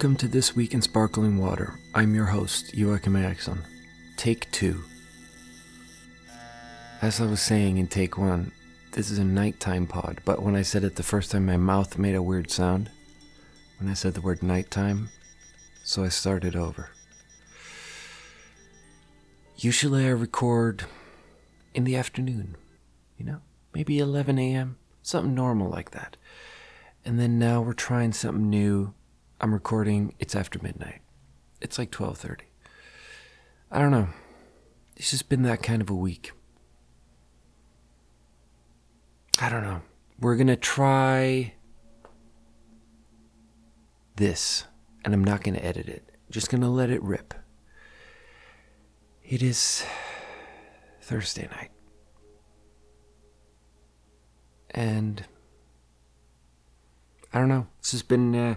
Welcome to This Week in Sparkling Water. I'm your host, Joachim Eriksson. Take two. As I was saying in take one, this is a nighttime pod, but when I said it the first time, my mouth made a weird sound when I said the word nighttime, so I started over. Usually I record in the afternoon, you know, maybe 11 a.m., something normal like that. And then now we're trying something new. I'm recording, it's after midnight. It's like 12:30. I don't know. It's just been that kind of a week. I don't know. We're going to try this, and I'm not going to edit it. Just going to let it rip. It is Thursday night. And I don't know. It's just been uh,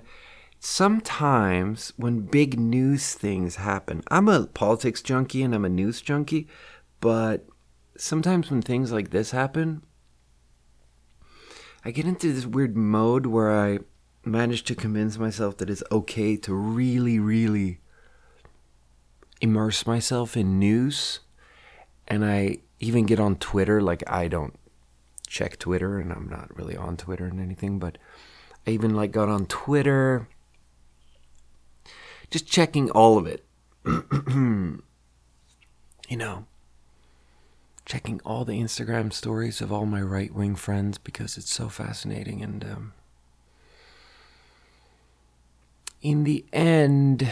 sometimes when big news things happen. I'm a politics junkie and I'm a news junkie, but sometimes when things like this happen, I get into this weird mode where I manage to convince myself that it's okay to really, really immerse myself in news. And I even get on Twitter. Like, I don't check Twitter and I'm not really on Twitter and anything, but I even like got on Twitter. Just checking all of it. you know, checking all the Instagram stories of all my right wing friends because it's so fascinating. And um, in the end,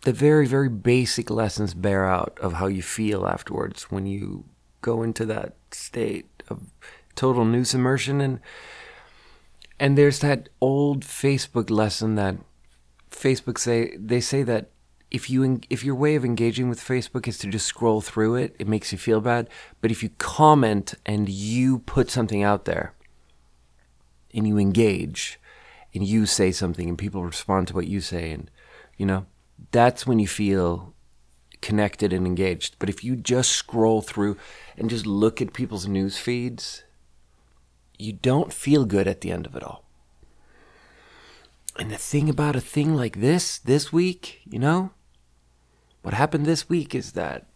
the very, very basic lessons bear out of how you feel afterwards when you go into that state of total news immersion. And and there's that old Facebook lesson that Facebook say they say that if you if your way of engaging with Facebook is to just scroll through it, it makes you feel bad. But if you comment and you put something out there and you engage and you say something and people respond to what you say and you know, that's when you feel connected and engaged. But if you just scroll through and just look at people's news feeds, you don't feel good at the end of it all. And the thing about a thing like this, this week, you know, what happened this week is that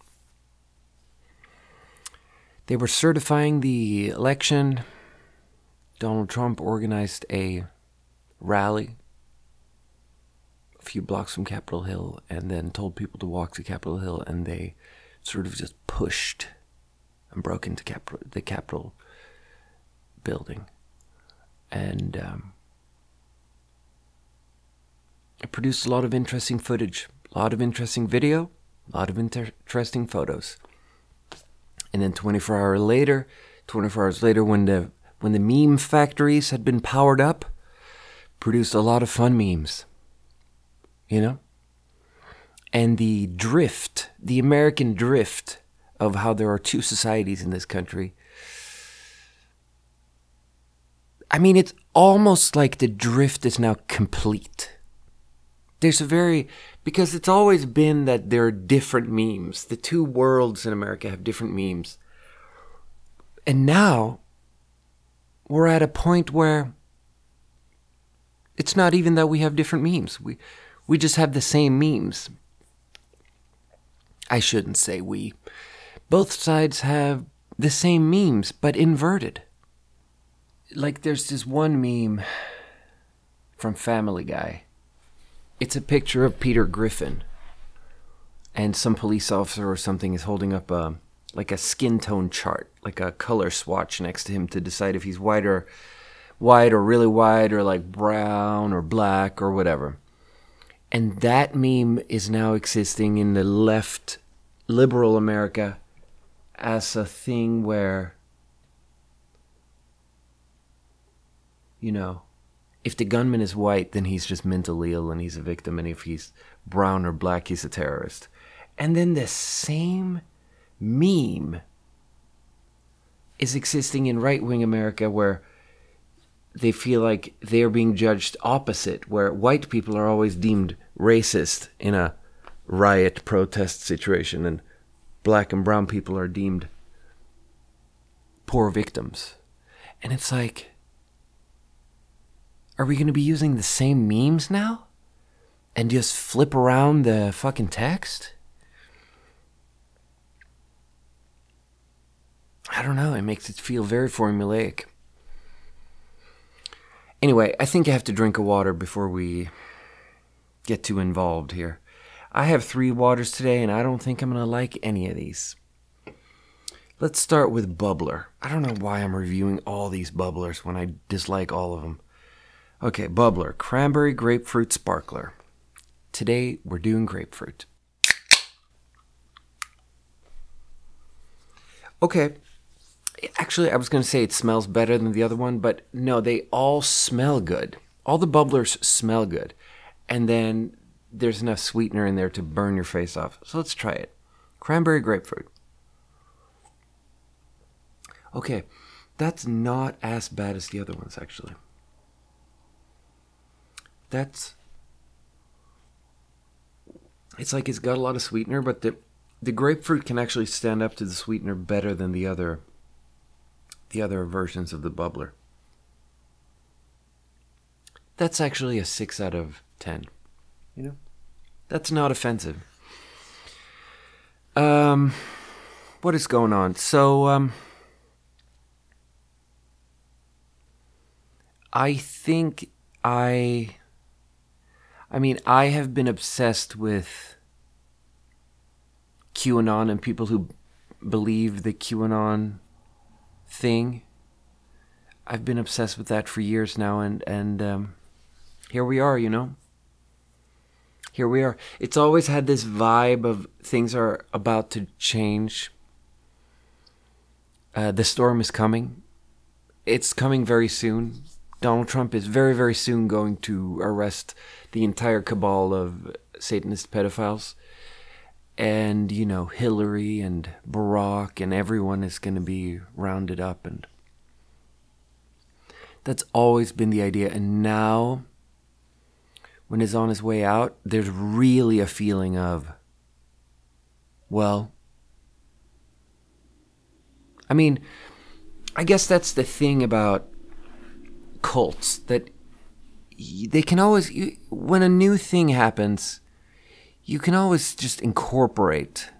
they were certifying the election. Donald Trump organized a rally a few blocks from Capitol Hill and then told people to walk to Capitol Hill, and they sort of just pushed and broke into Cap- the Capitol building. And um, produced a lot of interesting footage, a lot of interesting video, a lot of inter- interesting photos. And then 24 hours later, 24 hours later, when the when the meme factories had been powered up, produced a lot of fun memes. You know? And the drift, the American drift of how there are two societies in this country. I mean, it's almost like the drift is now complete. There's a very, because it's always been that there are different memes. The two worlds in America have different memes. And now we're at a point where it's not even that we have different memes. We, we just have the same memes. I shouldn't say we. Both sides have the same memes, but inverted. Like there's this one meme from Family Guy. It's a picture of Peter Griffin, and some police officer or something is holding up a like a skin tone chart, like a color swatch next to him to decide if he's white or white or really white or like brown or black or whatever. And that meme is now existing in the left liberal America as a thing where, you know, if the gunman is white, then he's just mentally ill and he's a victim. And if he's brown or black, he's a terrorist. And then the same meme is existing in right wing America where they feel like they're being judged opposite, where white people are always deemed racist in a riot protest situation, and black and brown people are deemed poor victims. And it's like, are we going to be using the same memes now? and just flip around the fucking text? I don't know. It makes it feel very formulaic. Anyway, I think I have to drink a water before we get too involved here. I have three waters today, and I don't think I'm going to like any of these. Let's start with Bubbl'r. I don't know why I'm reviewing all these Bubbl'rs when I dislike all of them. Okay, Bubbl'r, Cranberry Grapefruit Sparkl'r. Today we're doing grapefruit. Okay, actually, I was going to say it smells better than the other one, but no, they all smell good. All the Bubbl'rs smell good. And then there's enough sweetener in there to burn your face off. So let's try it. Cranberry grapefruit. Okay, that's not as bad as the other ones, actually. That's. It's like it's got a lot of sweetener, but the the grapefruit can actually stand up to the sweetener better than the other the other versions of the Bubbl'r. That's actually a 6 out of 10. You know? That's not offensive. Um what is going on? So um I think I I mean, I have been obsessed with QAnon and people who believe the QAnon thing. I've been obsessed with that for years now, and and um, here we are. You know, here we are. It's always had this vibe of things are about to change. Uh, the storm is coming. It's coming very soon. Donald Trump is very, very soon going to arrest the entire cabal of Satanist pedophiles. And you know Hillary and Barack and everyone is going to be rounded up and that's always been the idea. And now when he's on his way out there's really a feeling of well I mean I guess that's the thing about cults that they can always when a new thing happens you can always just incorporate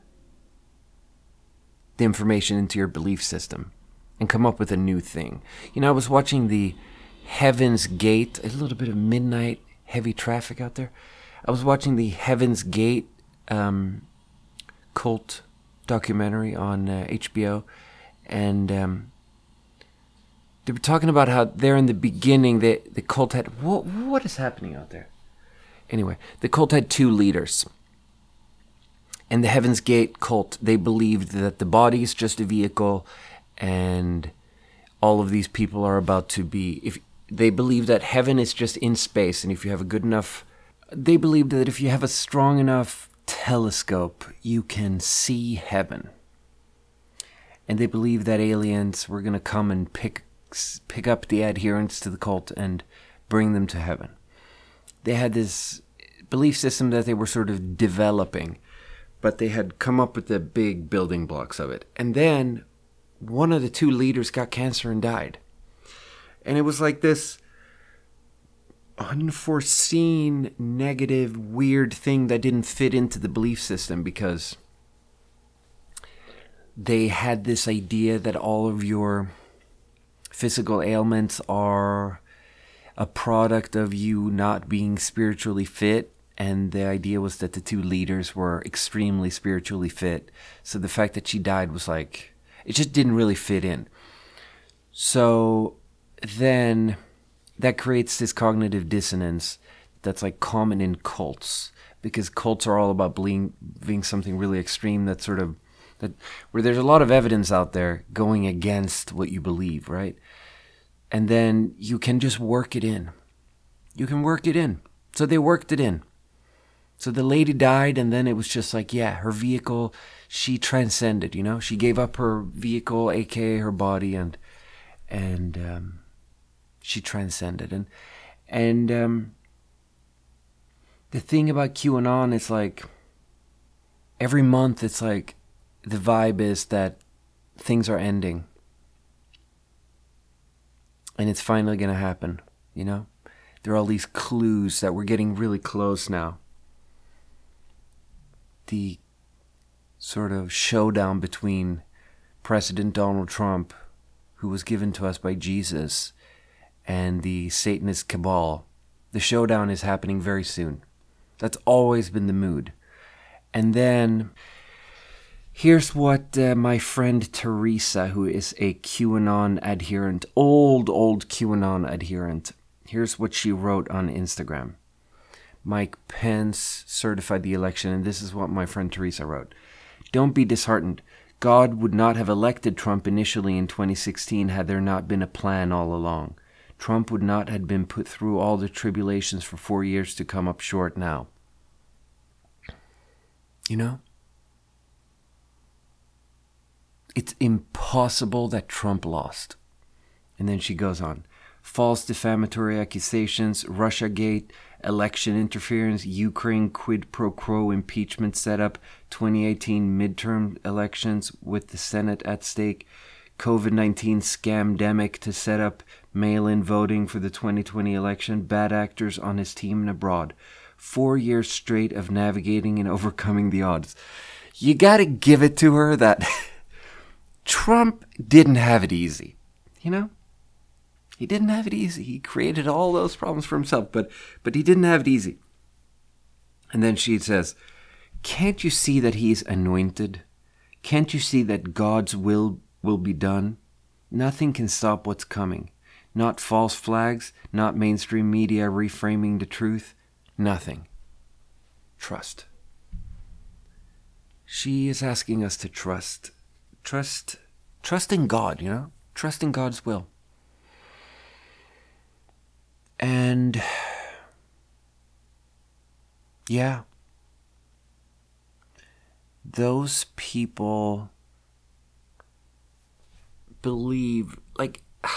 the information into your belief system and come up with a new thing. You know, I was watching the Heaven's Gate, a little bit of midnight heavy traffic out there. I was watching the Heaven's Gate um, cult documentary on uh, HBO, and um, they were talking about how there in the beginning the the cult had what what is happening out there. Anyway, the cult had two leaders and the Heaven's Gate cult, they believed that the body is just a vehicle and all of these people are about to be if they believe that heaven is just in space and if you have a good enough they believed that if you have a strong enough telescope you can see heaven and they believed that aliens were going to come and pick pick up the adherents to the cult and bring them to heaven they had this belief system that they were sort of developing but they had come up with the big building blocks of it. And then one of the two leaders got cancer and died. And it was like this unforeseen, negative, weird thing that didn't fit into the belief system because they had this idea that all of your physical ailments are a product of you not being spiritually fit and the idea was that the two leaders were extremely spiritually fit. So the fact that she died was like it just didn't really fit in. So then that creates this cognitive dissonance that's like common in cults because cults are all about believing something really extreme that sort of that where there's a lot of evidence out there going against what you believe, right? And then you can just work it in. You can work it in. So they worked it in. So the lady died, and then it was just like, yeah, her vehicle, she transcended. You know, she gave up her vehicle, aka her body, and and um, she transcended. And and um, the thing about QAnon is like every month, it's like the vibe is that things are ending, and it's finally gonna happen. You know, there are all these clues that we're getting really close now the sort of showdown between President Donald Trump, who was given to us by Jesus, and the Satanist cabal. The showdown is happening very soon. That's always been the mood. And then here's what uh, my friend Teresa, who is a QAnon adherent, old, old QAnon adherent, here's what she wrote on Instagram. Mike Pence certified the election, and this is what my friend Teresa wrote. Don't be disheartened. God would not have elected Trump initially in 2016 had there not been a plan all along. Trump would not have been put through all the tribulations for four years to come up short now. You know? It's impossible that Trump lost. And then she goes on false defamatory accusations, Russiagate, election interference, Ukraine quid pro quo impeachment setup, 2018 midterm elections with the Senate at stake, COVID 19 scamdemic to set up mail in voting for the 2020 election, bad actors on his team and abroad. Four years straight of navigating and overcoming the odds. You gotta give it to her that Trump didn't have it easy. You know? He didn't have it easy. He created all those problems for himself, but but he didn't have it easy. And then she says, "Can't you see that he's anointed? Can't you see that God's will will be done? Nothing can stop what's coming. Not false flags, not mainstream media reframing the truth, nothing. Trust." She is asking us to trust trust trust in God, you know? Trust in God's will. And yeah, those people believe, like,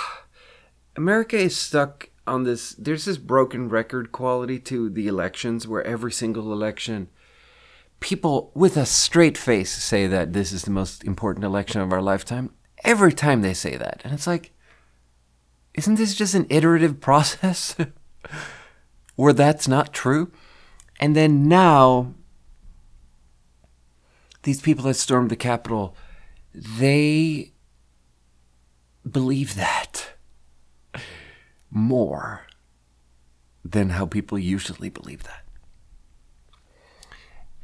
America is stuck on this. There's this broken record quality to the elections where every single election, people with a straight face say that this is the most important election of our lifetime. Every time they say that. And it's like, isn't this just an iterative process where that's not true? And then now, these people that stormed the Capitol, they believe that more than how people usually believe that.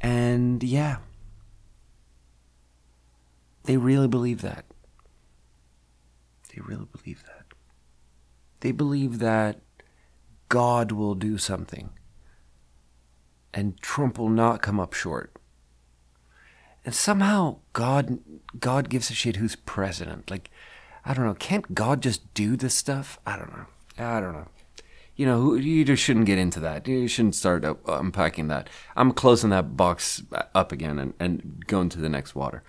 And yeah, they really believe that. They really believe that. They believe that God will do something and Trump will not come up short. And somehow God God gives a shit who's president. Like I don't know, can't God just do this stuff? I don't know. I don't know. You know, you just shouldn't get into that. You shouldn't start unpacking that. I'm closing that box up again and, and going to the next water.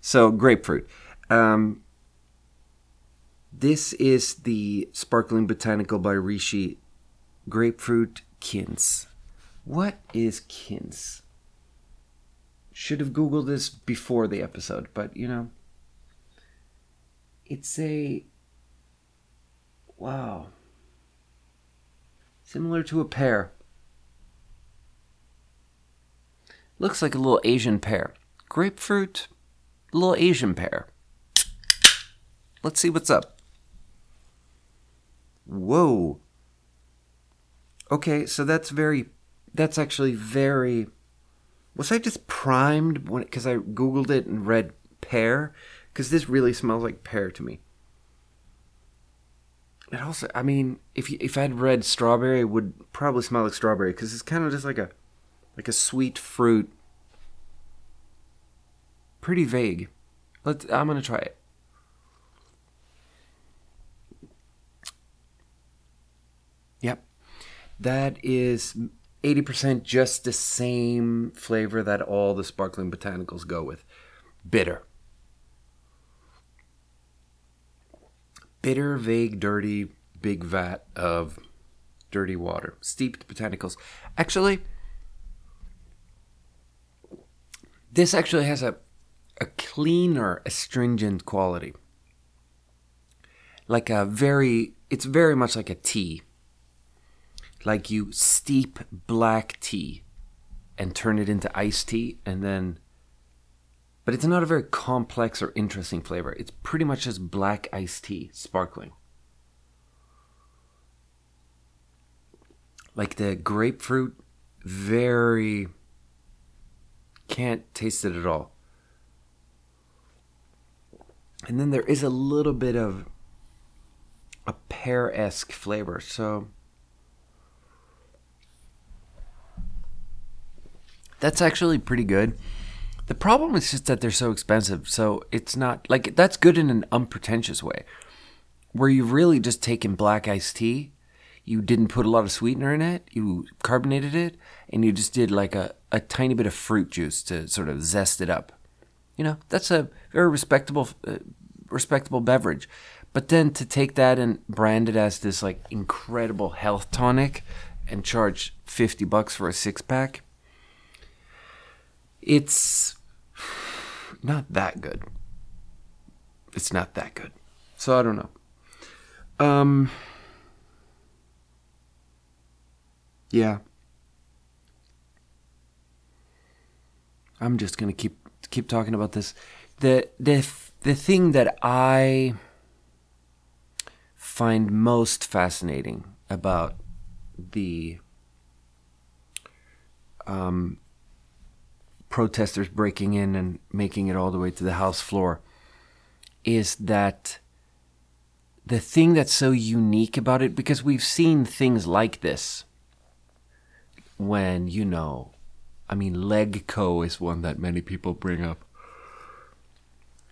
So, grapefruit. Um, this is the Sparkling Botanical by Rishi Grapefruit Quince. What is quince? Should have Googled this before the episode, but you know, it's a. Wow. Similar to a pear. Looks like a little Asian pear. Grapefruit, little Asian pear. Let's see what's up. Whoa. Okay, so that's very, that's actually very. Was I just primed when because I googled it and read pear? Because this really smells like pear to me. It also, I mean, if you, if I'd read strawberry, it would probably smell like strawberry because it's kind of just like a like a sweet fruit. Pretty vague. Let's. I'm gonna try it. Yep. That is 80% just the same flavor that all the sparkling botanicals go with. Bitter. Bitter, vague, dirty, big vat of dirty water. Steeped botanicals. Actually, this actually has a, a cleaner, astringent quality. Like a very, it's very much like a tea like you steep black tea and turn it into iced tea and then but it's not a very complex or interesting flavor. It's pretty much just black iced tea, sparkling. Like the grapefruit, very can't taste it at all. And then there is a little bit of a pear esque flavor. So that's actually pretty good. The problem is just that they're so expensive. So it's not like that's good in an unpretentious way, where you've really just taken black iced tea, you didn't put a lot of sweetener in it, you carbonated it, and you just did like a, a tiny bit of fruit juice to sort of zest it up. You know, that's a very respectable, uh, respectable beverage. But then to take that and brand it as this like incredible health tonic and charge 50 bucks for a six pack, it's not that good. It's not that good. So I don't know. Um Yeah. I'm just to keep keep talking about this. The the the thing that I find most fascinating about the um, protesters breaking in and making it all the way to the House floor is that the thing that's so unique about it, because we've seen things like this when, you know, I mean, Legco is one that many people bring up.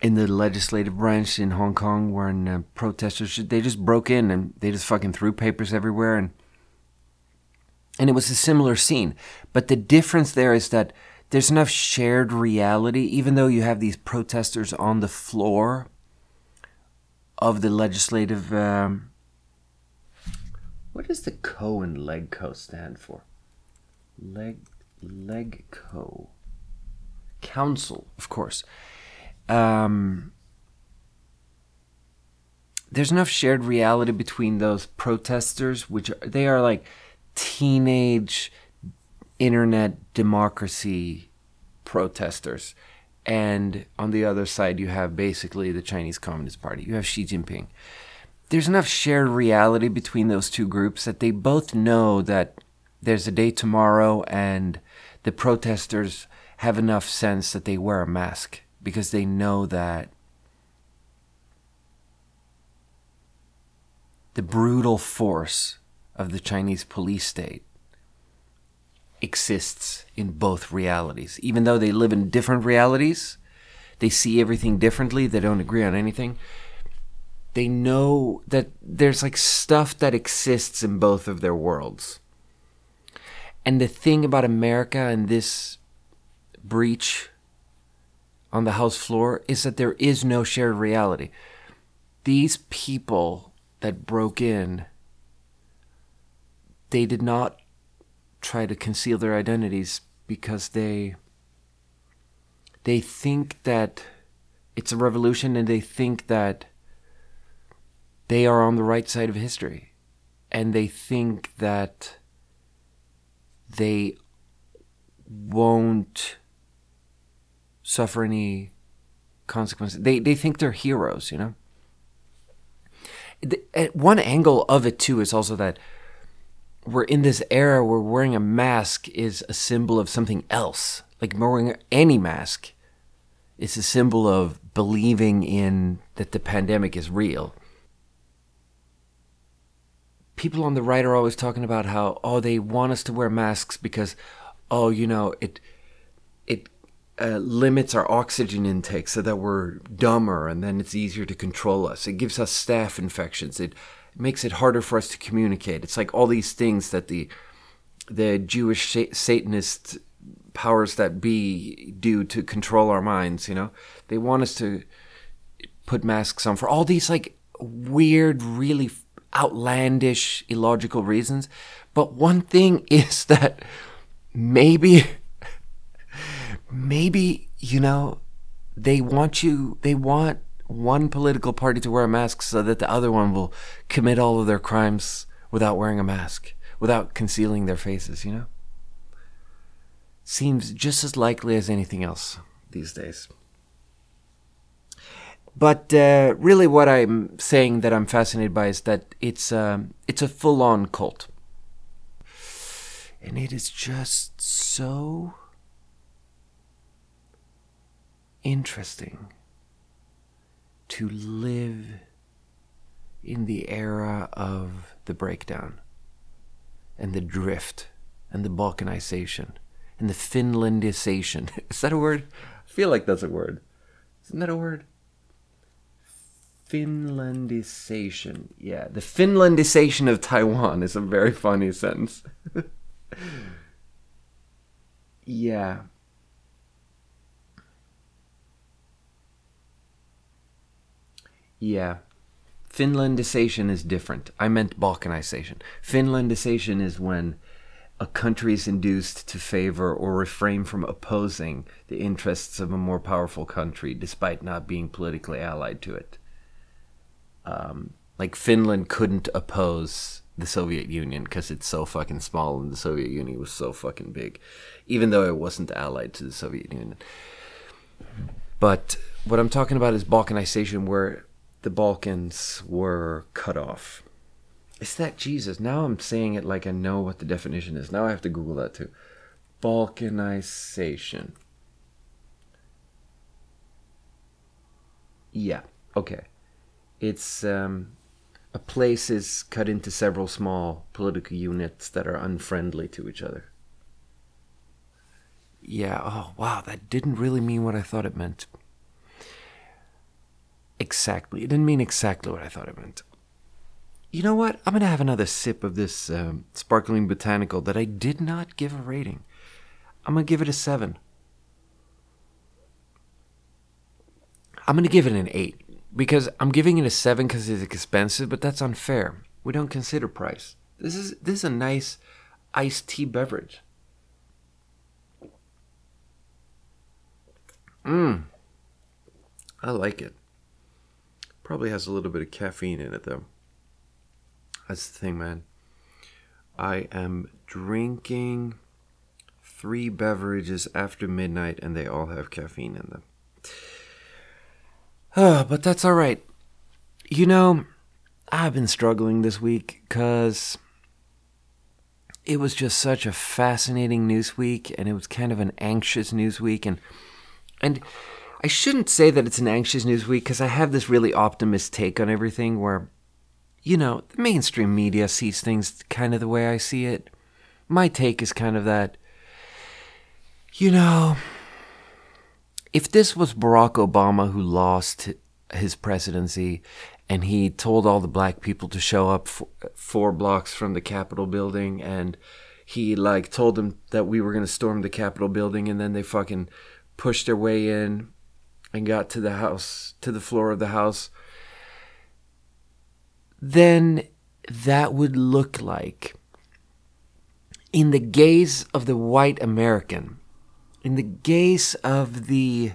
In the legislative branch in Hong Kong, when uh, protesters they just broke in and they just fucking threw papers everywhere, and and it was a similar scene. But the difference there is that there's enough shared reality, even though you have these protesters on the floor of the legislative. Um, what does the co and legco stand for? Leg legco council, of course. Um, there's enough shared reality between those protesters, which are, they are like teenage internet democracy protesters. And on the other side, you have basically the Chinese Communist Party. You have Xi Jinping. There's enough shared reality between those two groups that they both know that there's a day tomorrow, and the protesters have enough sense that they wear a mask because they know that the brutal force of the Chinese police state exists in both realities. Even though they live in different realities, they see everything differently, they don't agree on anything. They know that there's like stuff that exists in both of their worlds. And the thing about America and this breach on the House floor is that there is no shared reality. These people that broke in, they did not try to conceal their identities because they they think that it's a revolution and they think that they are on the right side of history. And they think that they won't suffer any consequences. They they think they're heroes you know? The, one angle of it too is also that we're in this era where wearing a mask is a symbol of something else. Like wearing any mask is a symbol of believing in that the pandemic is real. People on the right are always talking about how oh they want us to wear masks because oh you know it it uh, limits our oxygen intake so that we're dumber and then it's easier to control us. It gives us staph infections. It it makes it harder for us to communicate. It's like all these things that the the Jewish Satanist powers that be do to control our minds. You know, they want us to put masks on for all these like weird, really outlandish, illogical reasons. But one thing is that maybe, maybe you know, they want you. They want one political party to wear a mask so that the other one will commit all of their crimes without wearing a mask, without concealing their faces, you know? seems just as likely as anything else these days. But uh, really, what I'm saying that I'm fascinated by is that it's um, it's a full-on cult, and it is just so interesting to live in the era of the breakdown and the drift and the balkanization and the finlandization. Is that a word? I feel like that's a word. Isn't that a word? Finlandization. Yeah the finlandization of taiwan is a very funny sentence. Yeah Yeah. Finlandization is different. I meant Balkanization. Finlandization is when a country is induced to favor or refrain from opposing the interests of a more powerful country despite not being politically allied to it. Um, like Finland couldn't oppose the Soviet Union because it's so fucking small and the Soviet Union was so fucking big, even though it wasn't allied to the Soviet Union. But what I'm talking about is Balkanization, where the Balkans were cut off. Is that Jesus? Now I'm saying it like I know what the definition is. Now I have to Google that too. Balkanization. Yeah, okay. It's um, a place is cut into several small political units that are unfriendly to each other. Yeah, oh wow, that didn't really mean what I thought it meant exactly. It didn't mean exactly what I thought it meant. You know what? I'm going to have another sip of this um, sparkling botanical that I did not give a rating. I'm going to give it a 7. I'm going to give it an 8 because I'm giving it a 7 because it's expensive, but that's unfair. We don't consider price. This is this is a nice iced tea beverage. Mmm. I like it. Probably has a little bit of caffeine in it though. That's the thing, man. I am drinking three beverages after midnight and they all have caffeine in them. Oh, but that's all right. You know, I've been struggling this week because it was just such a fascinating news week and it was kind of an anxious news week and and I shouldn't say that it's an anxious news week because I have this really optimist take on everything where, you know, the mainstream media sees things kind of the way I see it. My take is kind of that, you know, if this was Barack Obama who lost his presidency and he told all the black people to show up four blocks from the Capitol building and he like told them that we were going to storm the Capitol building and then they fucking pushed their way in and got to the house, to the floor of the house, then that would look like, in the gaze of the white American, in the gaze of the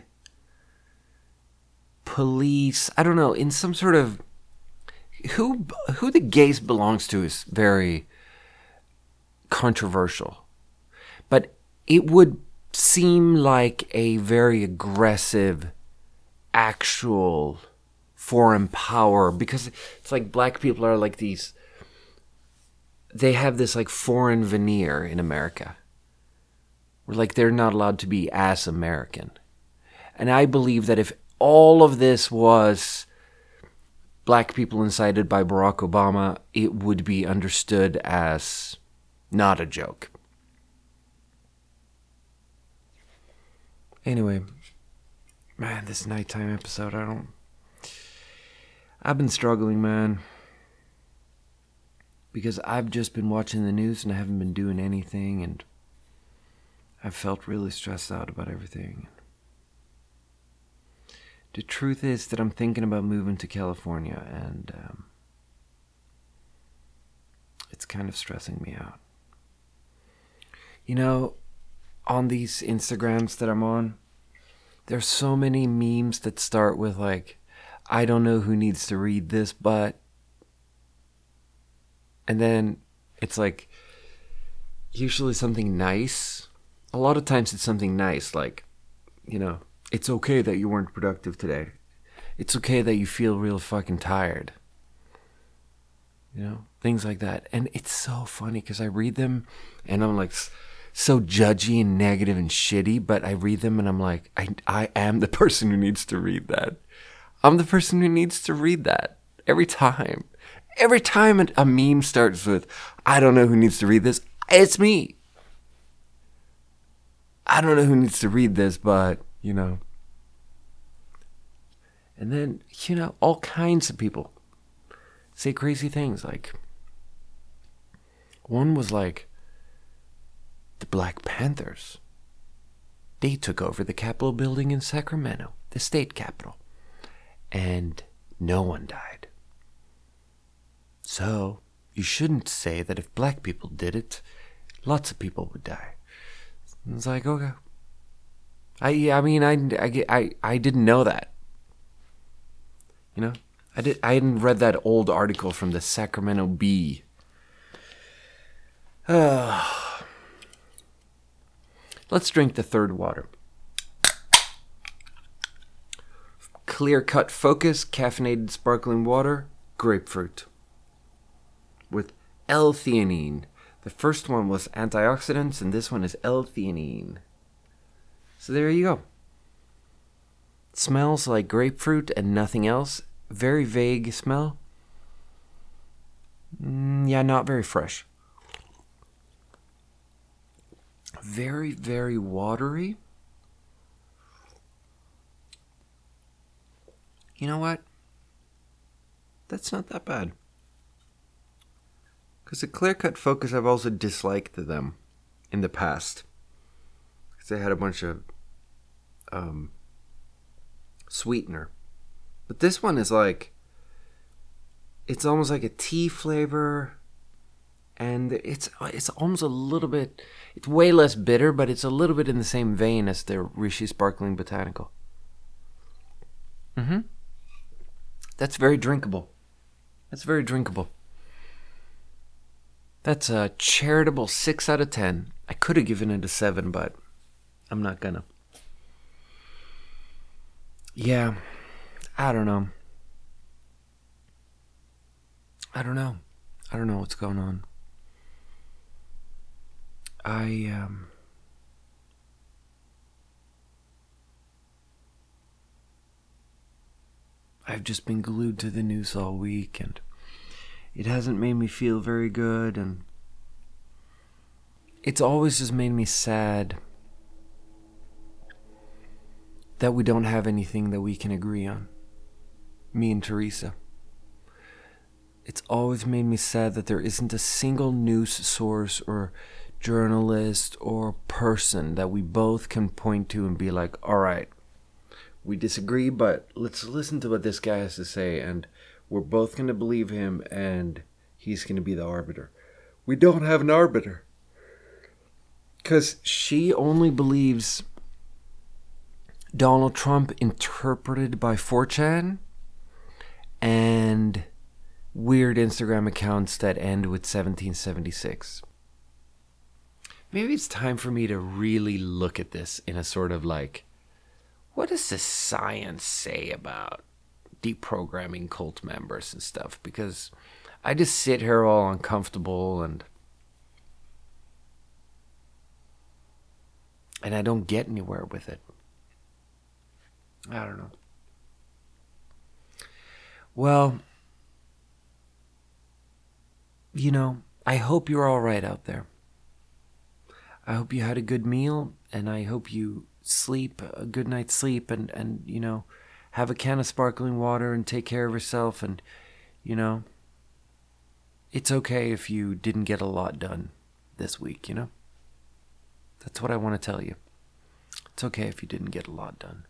police, I don't know, in some sort of who who the gaze belongs to is very controversial. But it would seem like a very aggressive actual foreign power because it's like black people are like these they have this like foreign veneer in America. Where like they're not allowed to be as American. And I believe that if all of this was black people incited by Barack Obama, it would be understood as not a joke. Anyway, man, this nighttime episode, I don't. I've been struggling, man. Because I've just been watching the news and I haven't been doing anything, and I've felt really stressed out about everything. The truth is that I'm thinking about moving to California, and um, it's kind of stressing me out. You know, on these Instagrams that I'm on, there's so many memes that start with like I don't know who needs to read this, but and then it's like usually something nice a lot of times it's something nice, like, you know, it's okay that you weren't productive today. It's okay that you feel real fucking tired. You know, things like that. And it's so funny because I read them and I'm like so judgy and negative and shitty, but I read them and I'm like, I, I am the person who needs to read that. I'm the person who needs to read that every time. Every time a meme starts with, I don't know who needs to read this, it's me. I don't know who needs to read this, but, you know. And then, you know, all kinds of people say crazy things like, one was like, the Black Panthers. They took over the Capitol building in Sacramento, the state capital, and no one died. So, you shouldn't say that if black people did it, lots of people would die. It's like, okay. I I mean I, I, I, I didn't know that. You know? I did I hadn't read that old article from the Sacramento Bee. Uh, let's drink the third water. Clear/Cut Phocus, caffeinated sparkling water, grapefruit. With L-theanine the first one was antioxidants, and this one is L-theanine. So there you go. smells like grapefruit and nothing else. Very vague smell. Mm, yeah, not very fresh. Very, very watery. You know what? That's not that bad. Because the Clear/Cut Phocus, I've also disliked them in the past. Because they had a bunch of um, sweetener. But this one is like, it's almost like a tea flavor. And it's it's almost a little bit, it's way less bitter, but it's a little bit in the same vein as the Rishi Sparkling Botanical. Mm-hmm. That's very drinkable. That's very drinkable. That's a charitable 6 out of 10. I could have given it a 7, but I'm not gonna. Yeah, I don't know. I don't know. I don't know what's going on. I, um. I've just been glued to the news all week and it hasn't made me feel very good and it's always just made me sad that we don't have anything that we can agree on. Me and Teresa. It's always made me sad that there isn't a single news source or journalist or person that we both can point to and be like, all right, we disagree, but let's listen to what this guy has to say and we're both going to believe him, and he's going to be the arbiter. We don't have an arbiter. Because she only believes Donald Trump interpreted by 4chan and weird Instagram accounts that end with 1776. Maybe it's time for me to really look at this in a sort of like, what does the science say about deprogramming cult members and stuff because I just sit here all uncomfortable and and I don't get anywhere with it. I don't know. Well, you know, I hope you're all right out there. I hope you had a good meal and I hope you sleep a good night's sleep and and you know have a can of sparkling water and take care of yourself and you know it's okay if you didn't get a lot done this week you know? That's what i want to tell you. It's okay if you didn't get a lot done.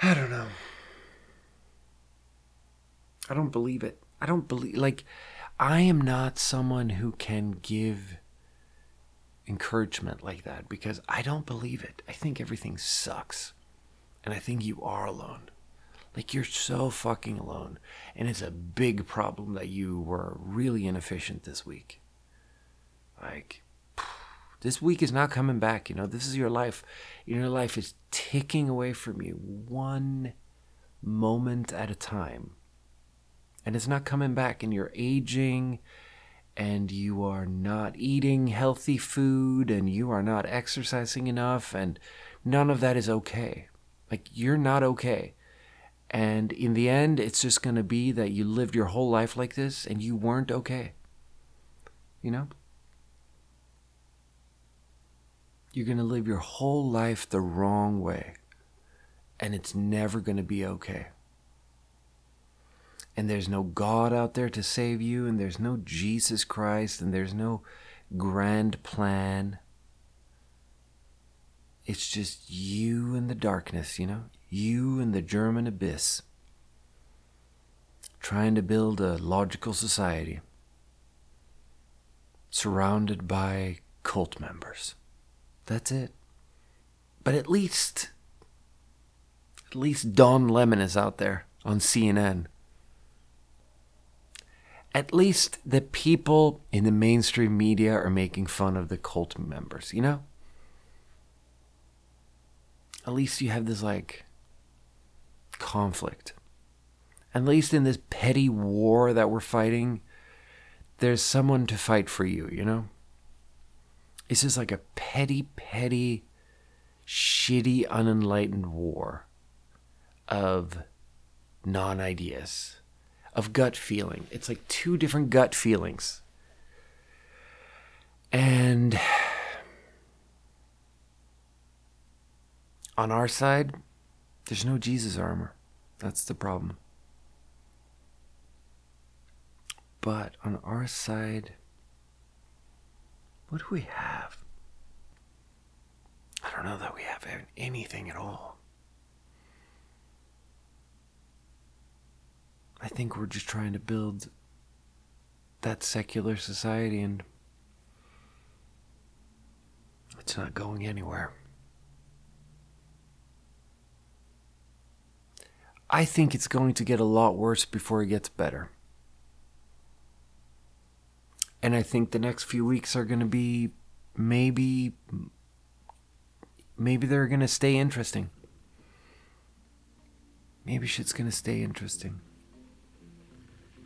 I don't know. I don't believe it. I don't believe like i am not someone who can give encouragement like that because I don't believe it. I think everything sucks. And I think you are alone. Like you're so fucking alone. And it's a big problem that you were really inefficient this week. Like, this week is not coming back. You know, this is your life. Your life is ticking away from you one moment at a time. And it's not coming back, and you're aging, and you are not eating healthy food, and you are not exercising enough, and none of that is okay. Like, you're not okay. And in the end, it's just going to be that you lived your whole life like this and you weren't okay. You know? You're going to live your whole life the wrong way. And it's never going to be okay. And there's no God out there to save you, and there's no Jesus Christ, and there's no grand plan. It's just you in the darkness, you know? You and the German abyss. Trying to build a logical society. Surrounded by cult members. That's it. But at least, at least Don Lemon is out there on CNN. At least the people in the mainstream media are making fun of the cult members, you know? At least you have this, like, conflict. At least in this petty war that we're fighting, there's someone to fight for you, you know? It's just like a petty, petty, shitty, unenlightened war of non ideas, of gut feeling. It's like two different gut feelings. And on our side, there's no Jesus armor. That's the problem. But on our side, what do we have? I don't know that we have anything at all. I think we're just trying to build that secular society and it's not going anywhere. I think it's going to get a lot worse before it gets better. And I think the next few weeks are going to be maybe maybe they're going to stay interesting. Maybe shit's going to stay interesting.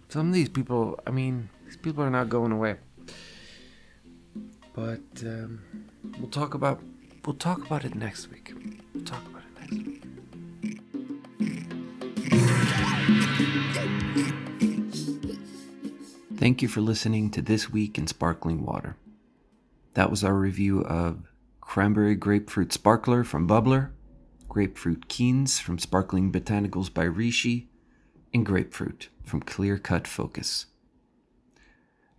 Some of these people, I mean, these people are not going away. But um, we'll talk about we'll talk about it next week. We'll talk about it next week. Thank you for listening to This Week in Sparkling Water. That was our review of Cranberry Grapefruit Sparkl'r from Bubbl'r, Grapefruit Quince from Sparkling Botanicals by Rishi, and Grapefruit from Clear/Cut Phocus.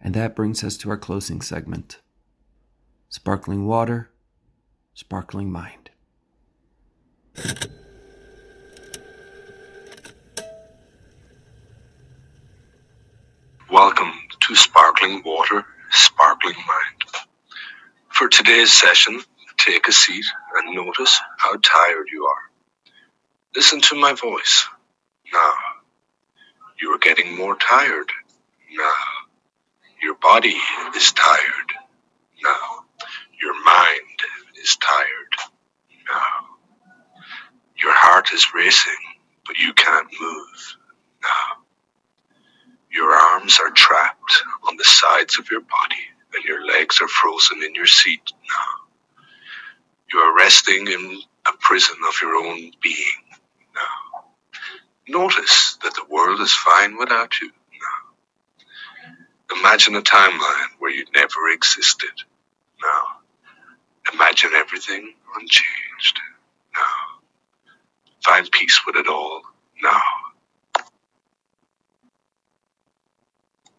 And that brings us to our closing segment Sparkling Water, Sparkling Mind. Welcome to Sparkling Water, Sparkling Mind. For today's session, take a seat and notice how tired you are. Listen to my voice. Now, you are getting more tired. Now, your body is tired. Now, your mind is tired. Now, your heart is racing, but you can't move. Now, your arms are trapped on the sides of your body, and your legs are frozen in your seat now. You are resting in a prison of your own being now. Notice that the world is fine without you now. Imagine a timeline where you never existed now. Imagine everything unchanged now. Find peace with it all now.